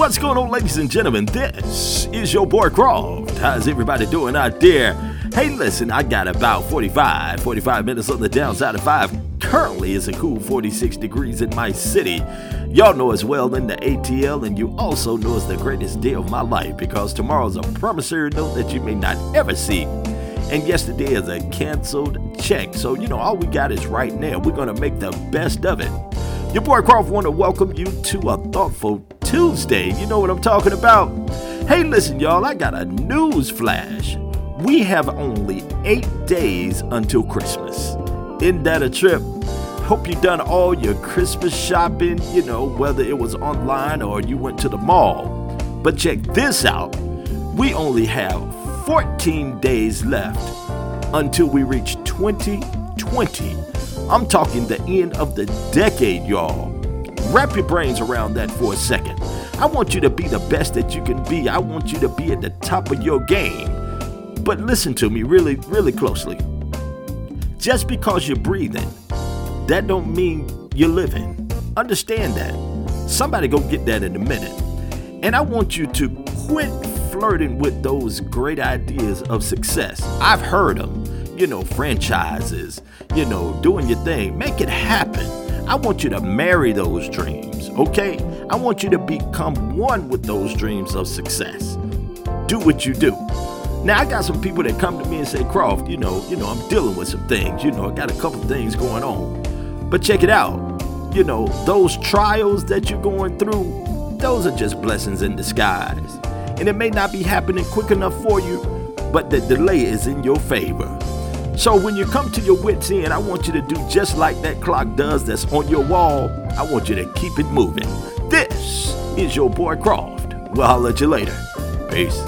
What's going on, ladies and gentlemen? This is your boy Croft. How's everybody doing out there? Hey, listen, I got about 45, 45 minutes on the downside of 5. Currently, it's a cool 46 degrees in my city. Y'all know as well in the ATL, and you also know it's the greatest day of my life because tomorrow's a promissory note that you may not ever see. And yesterday is a canceled check. So, you know, all we got is right now. We're to make the best of it. Your boy Croft want to welcome you to a thoughtful Tuesday. You know what I'm talking about? Hey, listen, y'all, I got a news flash. We have only eight days until Christmas. Isn't that a trip? Hope you done all your Christmas shopping, you know, whether it was online or you went to the mall. But check this out. We only have 14 days left until we reach 2020. I'm talking the end of the decade, y'all. Wrap your brains around that for a second. I want you to be the best that you can be. I want you to be at the top of your game. But listen to me really, really closely. Just because you're breathing, that don't mean you're living. Understand that. Somebody go get that in a minute. And I want you to quit flirting with those great ideas of success. I've heard them. You know, franchises, you know, doing your thing. Make it happen. I want you to marry those dreams, okay? I want you to become one with those dreams of success. Do what you do. Now I got some people that come to me and say, Croft, you know, you know, I'm dealing with some things. You know, I got a couple things going on. But check it out. You know, those trials that you're going through, those are just blessings in disguise. And it may not be happening quick enough for you, but the delay is in your favor. So when you come to your wits end, I want you to do just like that clock does that's on your wall. I want you to keep it moving. This is your boy Croft. Well, I'll let you later. Peace.